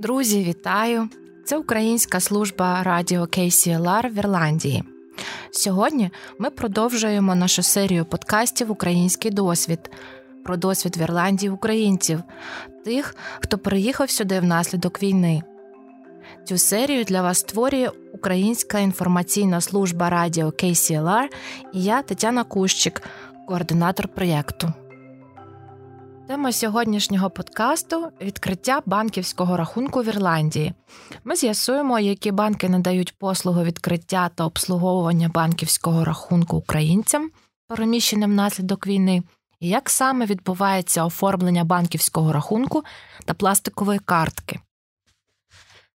Друзі, вітаю! Це українська служба радіо KCLR в Ірландії. Сьогодні ми продовжуємо нашу серію подкастів Український досвід про досвід в Ірландії українців, тих, хто приїхав сюди внаслідок війни. Цю серію для вас створює Українська інформаційна служба радіо KCLR і я Тетяна Кущик, координатор проєкту. Тема сьогоднішнього подкасту відкриття банківського рахунку в Ірландії. Ми з'ясуємо, які банки надають послугу відкриття та обслуговування банківського рахунку українцям, переміщеним внаслідок війни, і як саме відбувається оформлення банківського рахунку та пластикової картки.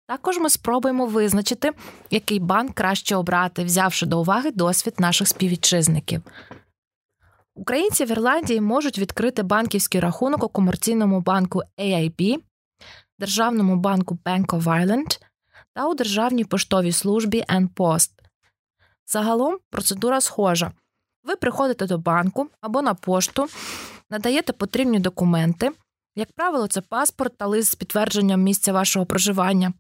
Також ми спробуємо визначити, який банк краще обрати, взявши до уваги досвід наших співвітчизників. Українці в Ірландії можуть відкрити банківський рахунок у комерційному банку AIB, Державному банку Bank of Ireland та у Державній поштовій службі NPost. Загалом процедура схожа. Ви приходите до банку або на пошту, надаєте потрібні документи. Як правило, це паспорт та лист з підтвердженням місця вашого проживання.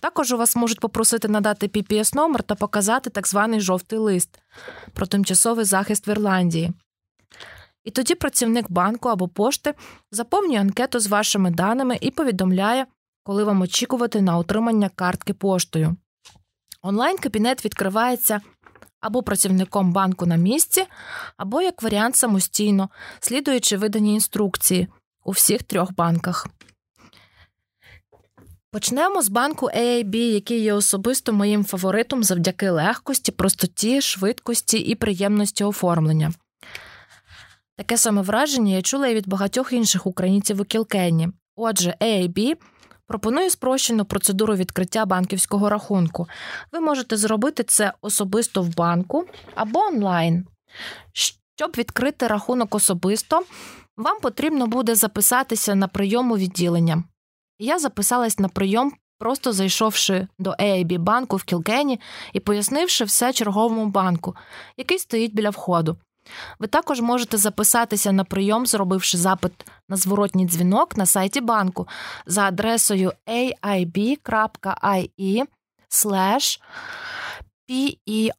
Також у вас можуть попросити надати PPS номер та показати так званий жовтий лист про тимчасовий захист в Ірландії. І тоді працівник банку або пошти заповнює анкету з вашими даними і повідомляє, коли вам очікувати на отримання картки поштою. Онлайн-кабінет відкривається або працівником банку на місці, або як варіант самостійно, слідуючи видані інструкції у всіх трьох банках. Почнемо з банку AIB, який є особисто моїм фаворитом завдяки легкості, простоті, швидкості і приємності оформлення. Таке саме враження я чула і від багатьох інших українців у Кілкенні. Отже, AIB пропонує спрощену процедуру відкриття банківського рахунку. Ви можете зробити це особисто в банку або онлайн. Щоб відкрити рахунок особисто, вам потрібно буде записатися на прийом у відділення. Я записалась на прийом, просто зайшовши до AIB банку в Кілкені і пояснивши все черговому банку, який стоїть біля входу. Ви також можете записатися на прийом, зробивши запит на зворотній дзвінок на сайті банку за адресою aib.ie P-E-R-S-O-N-A-L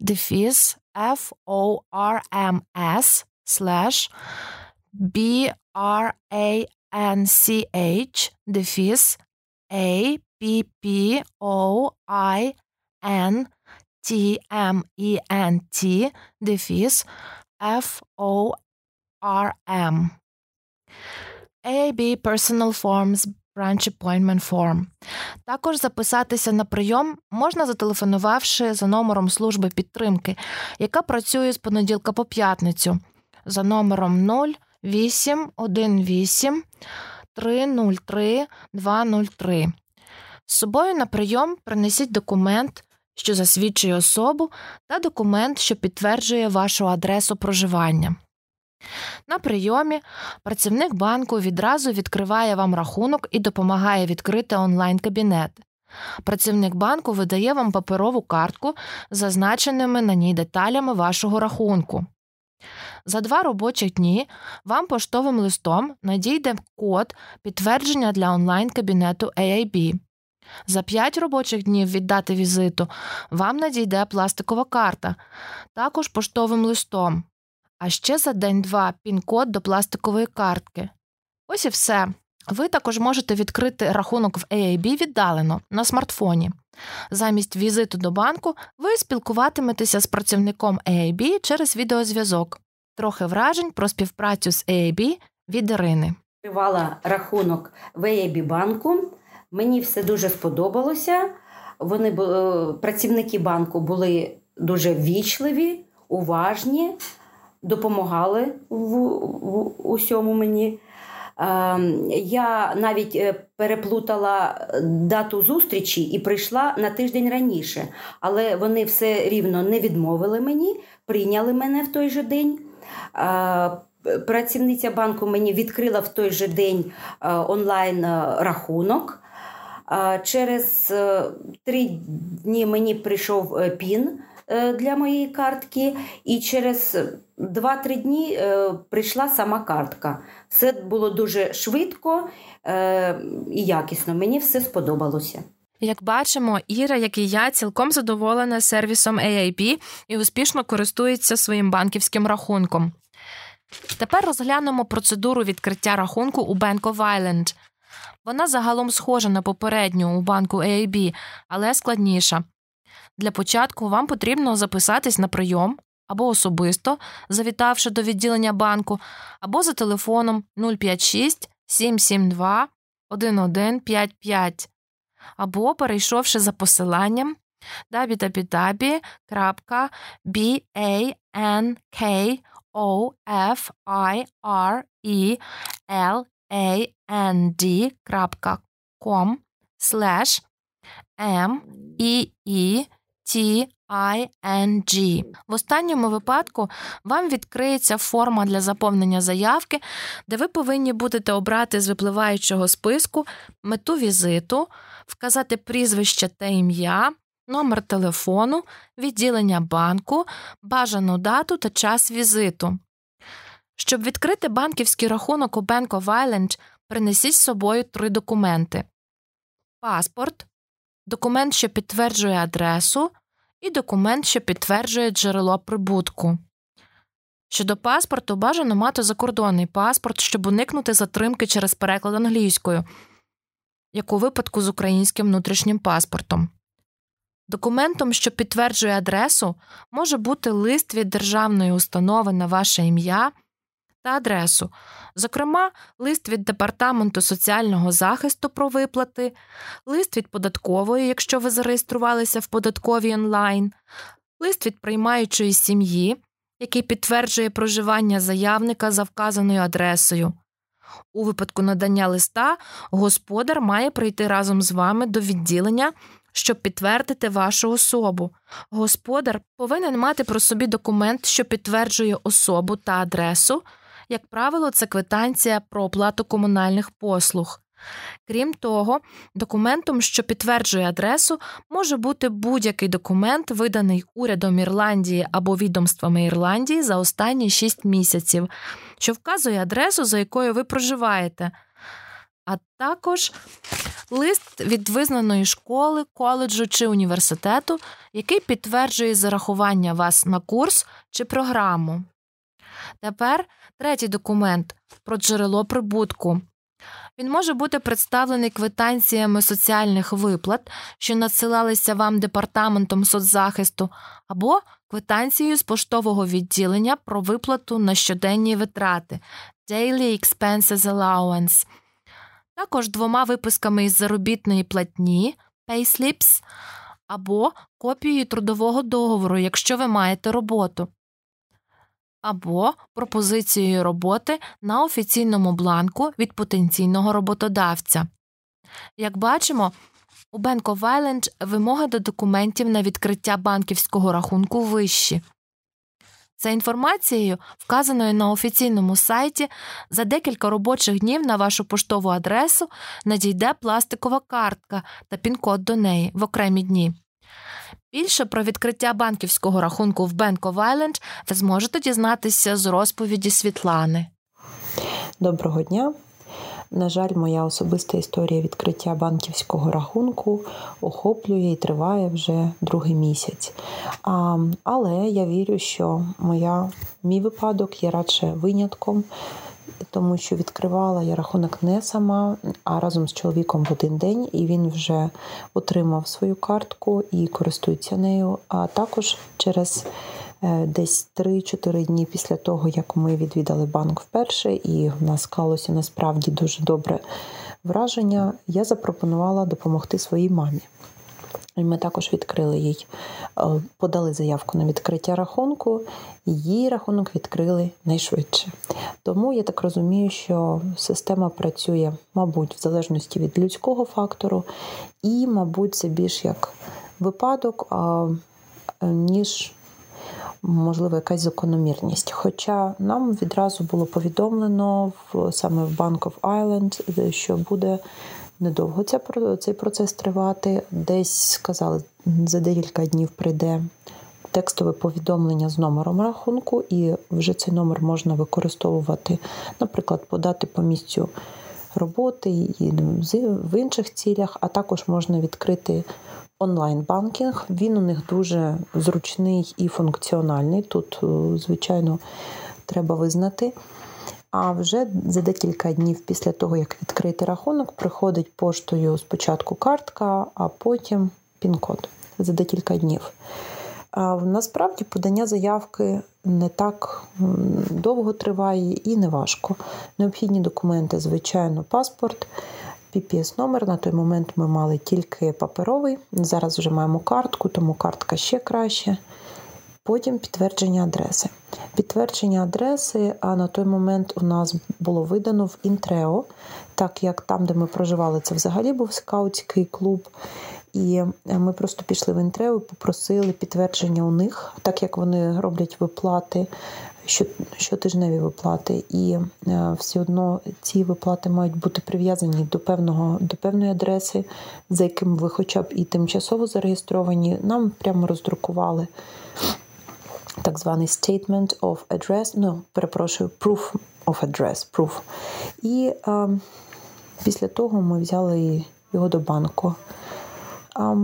дефіс F-O-R-M-S slash B-R-A-N-C-H дефіс A-P-P-O-I-N T-M-E-N-T, дефіс F-O-R-M. AAB Personal Forms Branch Appointment Form. Також записатися на прийом можна зателефонувавши за номером служби підтримки, яка працює з понеділка по п'ятницю за номером 0818 303 203. З собою на прийом принесіть документ що засвідчує особу, та документ, що підтверджує вашу адресу проживання. На прийомі працівник банку відразу відкриває вам рахунок і допомагає відкрити онлайн-кабінет. Працівник банку видає вам паперову картку з зазначеними на ній деталями вашого рахунку. За два робочі дні вам поштовим листом надійде код підтвердження для онлайн-кабінету AIB. За 5 робочих днів від дати візиту вам надійде пластикова карта, також поштовим листом. А ще за день-два пін-код до пластикової картки. Ось і все. Ви також можете відкрити рахунок в AIB віддалено на смартфоні. Замість візиту до банку ви спілкуватиметеся з працівником AIB через відеозв'язок. Трохи вражень про співпрацю з AIB від Ірини. Відкривала рахунок в AIB банку. Мені все дуже сподобалося. Вони е, працівники банку були дуже ввічливі, уважні, допомагали в, в усьому мені. Ем, я навіть е, переплутала дату зустрічі і прийшла на тиждень раніше, але вони все рівно не відмовили мені, прийняли мене в той же день. Е, працівниця банку мені відкрила в той же день онлайн рахунок. Через е, три дні мені прийшов е, пін е, для моєї картки, і через 2-3 дні прийшла сама картка. Все було дуже швидко і якісно. Мені все сподобалося. Як бачимо, Іра, як і я, цілком задоволена сервісом AIB і успішно користується своїм банківським рахунком. Тепер розглянемо процедуру відкриття рахунку у Bank of Ireland. Вона загалом схожа на попередню у банку AIB, але складніша. Для початку вам потрібно записатись на прийом або особисто, завітавши до відділення банку, або за телефоном 056 772 1155, або перейшовши за посиланням www.bankofirland.com slash m e e T-I-N-G. В останньому випадку вам відкриється форма для заповнення заявки, де ви повинні будете обрати з випливаючого списку мету візиту, вказати прізвище та ім'я, номер телефону, відділення банку, бажану дату та час візиту. Щоб відкрити банківський рахунок у Bank of Ireland, принесіть з собою три документи: паспорт, документ, що підтверджує адресу, і документ, що підтверджує джерело прибутку. Щодо паспорту, бажано мати закордонний паспорт, щоб уникнути затримки через переклад англійською, як у випадку з українським внутрішнім паспортом. Документом, що підтверджує адресу, може бути лист від державної установи на ваше ім'я та адресу, зокрема, лист від Департаменту соціального захисту про виплати, лист від податкової, якщо ви зареєструвалися в податковій онлайн, лист від приймаючої сім'ї, який підтверджує проживання заявника за вказаною адресою. У випадку надання листа господар має прийти разом з вами до відділення. Щоб підтвердити вашу особу, господар повинен мати про собі документ, що підтверджує особу та адресу, як правило, це квитанція про оплату комунальних послуг. Крім того, документом, що підтверджує адресу, може бути будь-який документ, виданий урядом Ірландії або відомствами Ірландії за останні 6 місяців, що вказує адресу, за якою ви проживаєте, а також лист від визнаної школи, коледжу чи університету, який підтверджує зарахування вас на курс чи програму. Тепер третій документ про джерело прибутку. Він може бути представлений квитанціями соціальних виплат, що надсилалися вам департаментом соцзахисту, або квитанцією з поштового відділення про виплату на щоденні витрати Daily Expenses Allowance, також двома виписками із заробітної платні Payslips, або копією трудового договору, якщо ви маєте роботу або пропозицією роботи на офіційному бланку від потенційного роботодавця. Як бачимо, у Bank of Ireland вимоги до документів на відкриття банківського рахунку вищі. За інформацією, вказаною на офіційному сайті, за декілька робочих днів на вашу поштову адресу надійде пластикова картка та пін-код до неї в окремі дні. Більше про відкриття банківського рахунку в Bank of Ireland ви зможете дізнатися з розповіді Світлани. Доброго дня. На жаль, моя особиста історія відкриття банківського рахунку охоплює і триває вже другий місяць. А, Але я вірю, що моя, мій випадок є радше винятком тому що відкривала я рахунок не сама, а разом з чоловіком в один день, і він вже отримав свою картку і користується нею. А також через е, десь 3-4 дні після того, як ми відвідали банк вперше, і в нас склалося насправді дуже добре враження, я запропонувала допомогти своїй мамі. Ми також відкрили їй, е, подали заявку на відкриття рахунку, її рахунок відкрили найшвидше. Тому я так розумію, що система працює, мабуть, в залежності від людського фактору, і, мабуть, це більш як випадок, ніж, можливо, якась закономірність. Хоча нам відразу було повідомлено в саме в Bank of Ireland, що буде недовго цей процес тривати. Десь сказали, за декілька днів прийде текстове повідомлення з номером рахунку, і вже цей номер можна використовувати, наприклад, подати по місцю роботи і в інших цілях, а також можна відкрити онлайн-банкінг. Він у них дуже зручний і функціональний. Тут, е, звичайно, треба визнати. А вже за декілька днів після того, як відкрити рахунок, приходить поштою спочатку картка, а потім пін-код за декілька днів. Насправді подання заявки не так довго триває і не важко. Необхідні документи, звичайно, паспорт, pps номер На той момент ми мали тільки паперовий. Зараз вже маємо картку, тому картка ще краще. Потім підтвердження адреси. Підтвердження адреси, а на той момент у нас було видано в Інтрео, так як там, де ми проживали, це взагалі був скаутський клуб. І ми просто пішли в Інтрео і попросили підтвердження у них, так як вони роблять виплати, щотижневі виплати. І е, все одно ці виплати мають бути прив'язані до певного до певної адреси, за яким ви, хоча б і тимчасово зареєстровані. Нам прямо роздрукували так званий statement of address, ну, перепрошую, proof of address, proof. І а, після того ми взяли його до банку. А,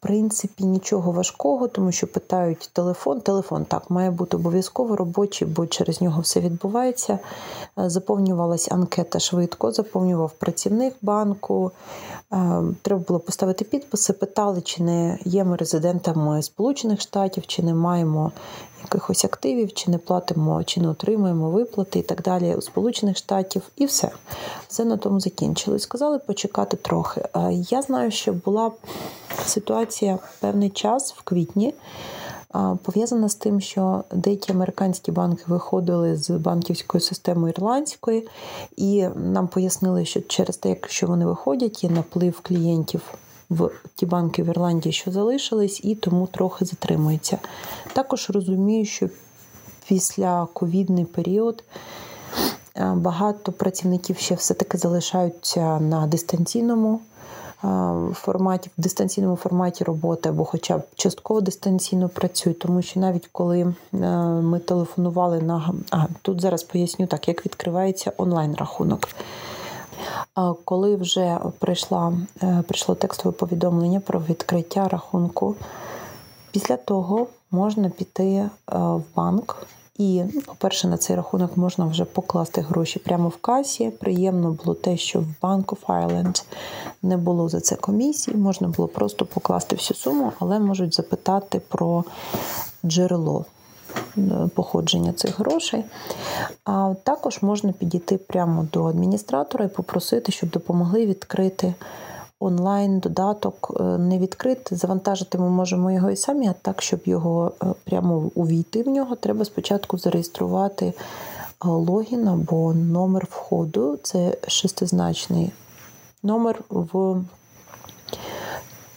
принципі, нічого важкого, тому що питають телефон. Телефон так має бути обов'язково робочий, бо через нього все відбувається. Заповнювалась заповнювалася анкета швидко, заповнював працівник банку. Е, треба було поставити підписи. Питали, чи не є ми резидентами Сполучених Штатів, чи не маємо якихось активів, чи не платимо, чи не отримуємо виплати і так далі у Сполучених Штатів, і все. Все на тому закінчилось. Сказали почекати трохи. Я знаю, що була ситуація певний час в квітні. Пов'язана з тим, що деякі американські банки виходили з банківської системи ірландської, і нам пояснили, що через те, якщо вони виходять, є наплив клієнтів в ті банки в Ірландії, що залишились, і тому трохи затримується. Також розумію, що після ковідний період. Е, багато працівників ще все-таки залишаються на дистанційному е, форматі, в дистанційному форматі роботи, або хоча б частково дистанційно працюють, тому що навіть коли е, ми телефонували на а тут зараз поясню так, як відкривається онлайн-рахунок. Коли вже прийшла, е, прийшло текстове повідомлення про відкриття рахунку, після того можна піти е, в банк. І, по-перше, на цей рахунок можна вже покласти гроші прямо в касі. Приємно було те, що в Bank of Ireland не було за це комісії, можна було просто покласти всю суму, але можуть запитати про джерело походження цих грошей. А також можна підійти прямо до адміністратора і попросити, щоб допомогли відкрити онлайн-додаток, е, не відкрити, завантажити ми можемо його і самі, а так, щоб його е, прямо увійти в нього, треба спочатку зареєструвати логін або номер входу. Це шестизначний номер в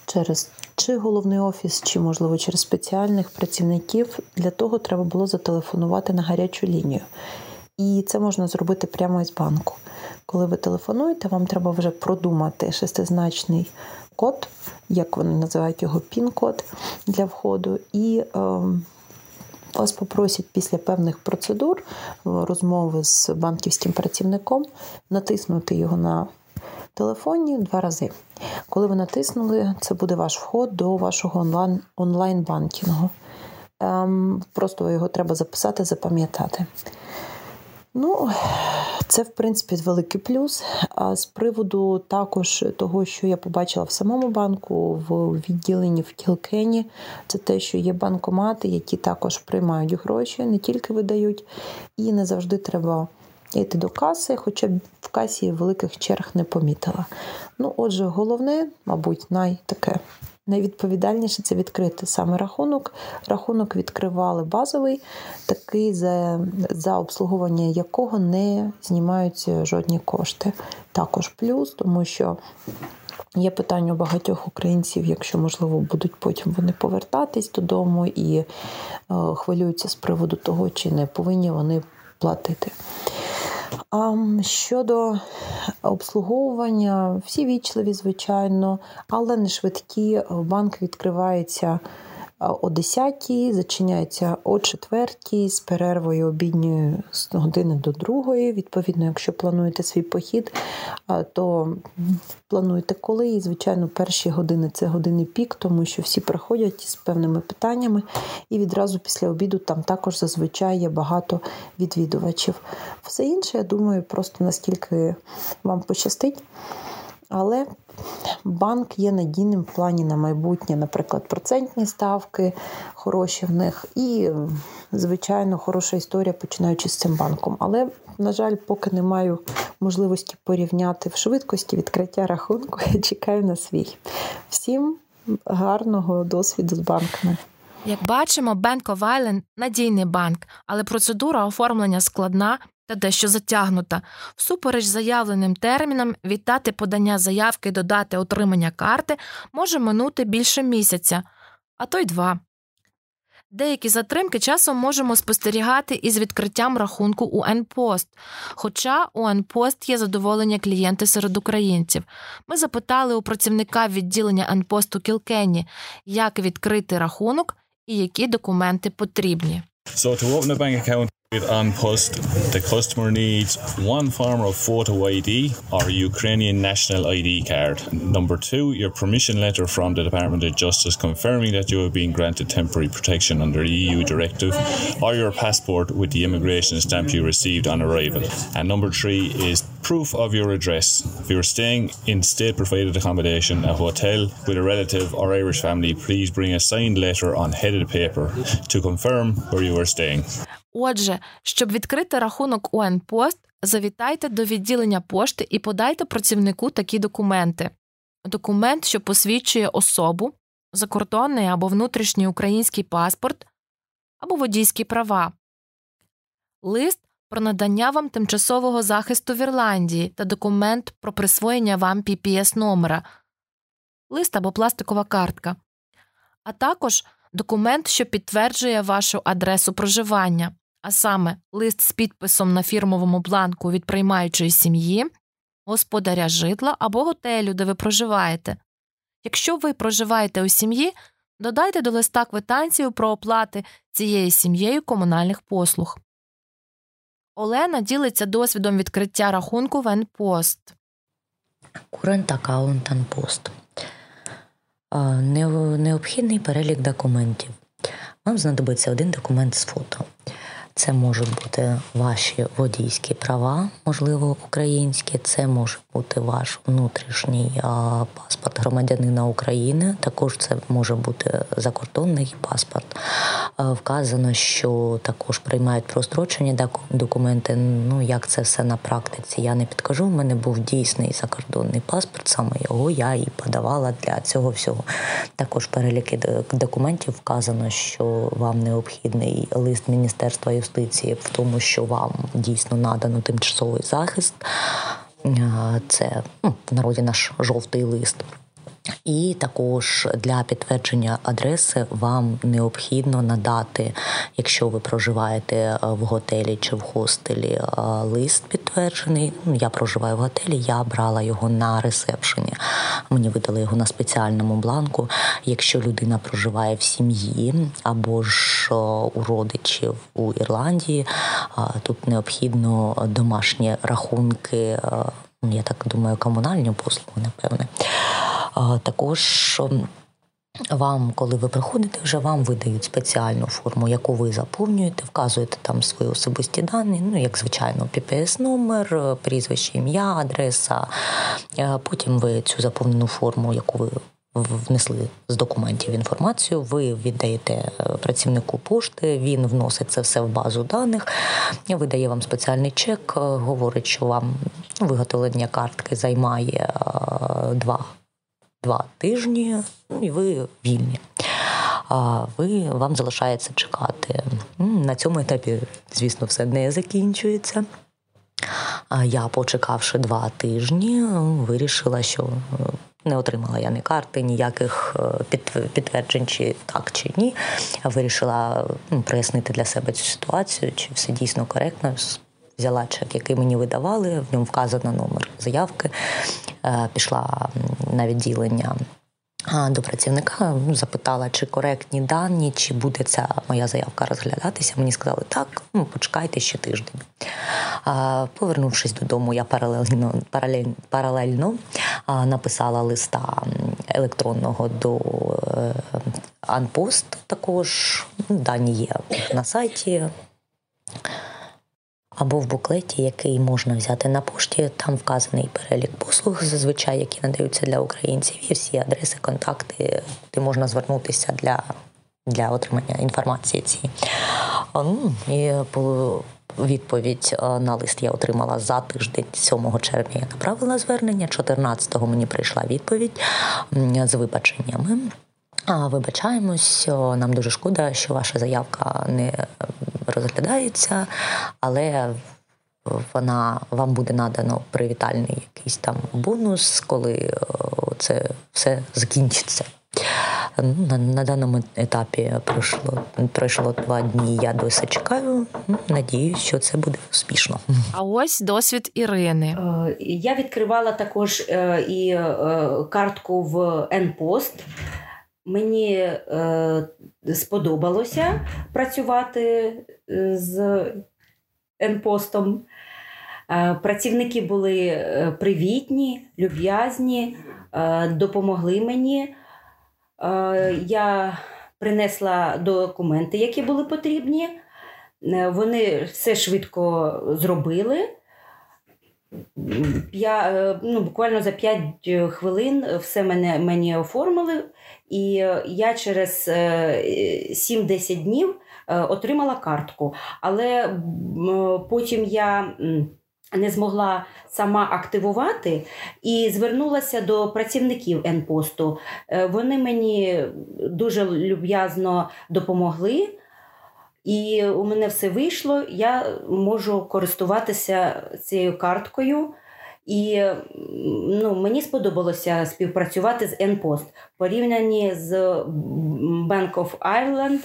через чи головний офіс, чи, можливо, через спеціальних працівників. Для того треба було зателефонувати на гарячу лінію. І це можна зробити прямо із банку. Коли ви телефонуєте, вам треба вже продумати шестизначний код, як вони називають його пін-код для входу. І е, вас попросять після певних процедур розмови з банківським працівником натиснути його на телефоні два рази. Коли ви натиснули, це буде ваш вход до вашого онлайн-банкінгу. Ем, просто його треба записати, запам'ятати. Ну, це, в принципі, великий плюс. А з приводу також того, що я побачила в самому банку, в відділенні в Кілкені, це те, що є банкомати, які також приймають гроші, не тільки видають, і не завжди треба йти до каси, хоча б в касі великих черг не помітила. Ну, отже, головне, мабуть, найтаке. Найвідповідальніше це відкрити саме рахунок. Рахунок відкривали базовий, такий, за за обслуговування якого не знімаються жодні кошти. Також плюс, тому що є питання у багатьох українців, якщо, можливо, будуть потім вони повертатись додому і е, хвилюються з приводу того, чи не повинні вони платити. Щодо обслуговування, всі вічливі, звичайно, але не швидкі. Банк відкривається о 10 зачиняється о 4 з перервою обідньою з години до другої. Відповідно, якщо плануєте свій похід, то плануйте коли. І, звичайно, перші години це години пік, тому що всі приходять з певними питаннями, і відразу після обіду там також зазвичай є багато відвідувачів. Все інше, я думаю, просто наскільки вам пощастить. Але банк є надійним в плані на майбутнє, наприклад, процентні ставки хороші в них, і, звичайно, хороша історія починаючи з цим банком. Але, на жаль, поки не маю можливості порівняти в швидкості відкриття рахунку, я чекаю на свій. Всім гарного досвіду з банками. Як бачимо, Bank of Island – надійний банк, але процедура оформлення складна та дещо затягнута. Всупереч заявленим термінам віддати подання заявки до дати отримання карти може минути більше місяця, а то й два. Деякі затримки часом можемо спостерігати із відкриттям рахунку у НПост. Хоча у НПост є задоволення клієнти серед українців. Ми запитали у працівника відділення НПосту Кілкенні, як відкрити рахунок і які документи потрібні. So to open a bank account On post, the customer needs one form of photo ID or Ukrainian national ID card. Number two, your permission letter from the Department of Justice confirming that you have been granted temporary protection under the EU directive, or your passport with the immigration stamp you received on arrival. And number three is proof of your address. If you're staying in state provided accommodation, a hotel with a relative or Irish family, please bring a signed letter on headed paper to confirm where you are staying. Отже, щоб відкрити рахунок у НПост, завітайте до відділення пошти і подайте працівнику такі документи: документ, що посвідчує особу, закордонний або внутрішній український паспорт або водійські права, лист про надання вам тимчасового захисту в Ірландії та документ про присвоєння вам PPS номера, лист або пластикова картка, а також документ, що підтверджує вашу адресу проживання а саме лист з підписом на фірмовому бланку від приймаючої сім'ї, господаря житла або готелю, де ви проживаєте. Якщо ви проживаєте у сім'ї, додайте до листа квитанцію про оплати цією сім'єю комунальних послуг. Олена ділиться досвідом відкриття рахунку в НПост. Current аккаунт НПост. Необхідний перелік документів. Вам знадобиться один документ з фото. Це можуть бути ваші водійські права, можливо, українські. Це може бути ваш внутрішній паспорт громадянина України. Також це може бути закордонний паспорт. Вказано, що також приймають прострочені документи. Ну як це все на практиці? Я не підкажу. У мене був дійсний закордонний паспорт. Саме його я і подавала для цього всього. Також переліки документів вказано, що вам необхідний лист міністерства юстиції в тому, що вам дійсно надано тимчасовий захист. Це ну, в народі наш жовтий лист. І також для підтвердження адреси вам необхідно надати, якщо ви проживаєте е, в готелі чи в хостелі, е, лист підтверджений. Ну, я проживаю в готелі, я брала його на ресепшені. Мені видали його на спеціальному бланку. Якщо людина проживає в сім'ї або ж е, у родичів у Ірландії, тут необхідно домашні рахунки. Я так думаю, комунальні послуги, напевне. Також вам, коли ви приходите, вже вам видають спеціальну форму, яку ви заповнюєте, вказуєте там свої особисті дані, ну як звичайно, pps номер прізвище, ім'я, адреса. Потім ви цю заповнену форму, яку ви внесли з документів інформацію, ви віддаєте е, працівнику пошти, він вносить це все в базу даних, видає вам спеціальний чек, е, говорить, що вам виготовлення картки займає е, два два тижні, ну і ви вільні. А ви вам залишається чекати. На цьому етапі, звісно, все не закінчується. Я, почекавши два тижні, вирішила, що е, не отримала я ні карти, ніяких е, підтверджень, чи так чи ні. Вирішила прояснити для себе цю ситуацію, чи все дійсно коректно взяла чек, який мені видавали, в ньому вказано номер заявки. Е, пішла на відділення до працівника запитала, чи коректні дані, чи буде ця моя заявка розглядатися. Мені сказали, так, ну почекайте ще тиждень. Повернувшись додому, я паралельно паралельно, паралельно написала листа електронного до е, Анпост. Також дані є на сайті або в буклеті, який можна взяти на пошті. Там вказаний перелік послуг, зазвичай, які надаються для українців, і всі адреси, контакти, де можна звернутися для для отримання інформації. цієї. Ну, і Відповідь на лист я отримала за тиждень, 7 червня я направила звернення, 14-го мені прийшла відповідь з вибаченнями. Вибачаємось, нам дуже шкода, що ваша заявка не розглядається, але вона вам буде надано привітальний якийсь там бонус, коли це все закінчиться. Ну, на на даному етапі пройшло пройшло два дні. Я досі чекаю. Надіюсь, що це буде успішно. А ось досвід Ірини. Е, я відкривала також е, і е, картку в Енпост. Мені е, сподобалося працювати е, з енпостом. Е, працівники були е, привітні, люб'язні, допомогли мені. Я принесла документи, які були потрібні. Вони все швидко зробили. Я, ну, Буквально за 5 хвилин все мене, мені оформили. І е, я через 7-10 е, днів е, отримала картку. Але потім я не змогла сама активувати і звернулася до працівників Енпосту. Вони мені дуже люб'язно допомогли. І у мене все вийшло. Я можу користуватися цією карткою. І ну, мені сподобалося співпрацювати з N-Post. порівнянні з Bank of Ireland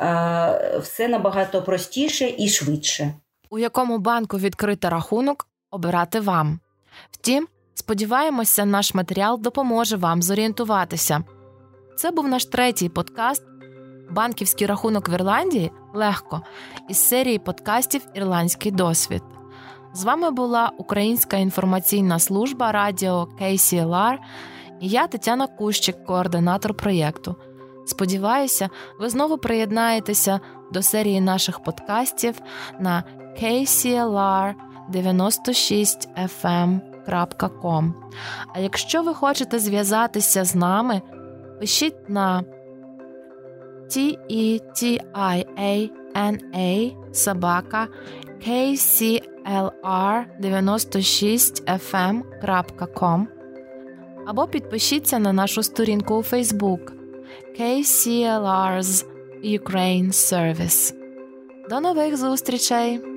е, все набагато простіше і швидше. У якому банку відкрити рахунок обирати вам. Втім, сподіваємося, наш матеріал допоможе вам зорієнтуватися. Це був наш третій подкаст. Банківський рахунок в Ірландії легко із серії подкастів Ірландський досвід. З вами була Українська інформаційна служба радіо KCLR і я Тетяна Кущик, координатор проєкту. Сподіваюся, ви знову приєднаєтеся до серії наших подкастів на kclr96fm.com. А якщо ви хочете зв'язатися з нами, пишіть на T-E-T-I-A-N-A собака kclr96fm.com або підпишіться на нашу сторінку у Facebook KCLR's Ukraine Service. До нових зустрічей!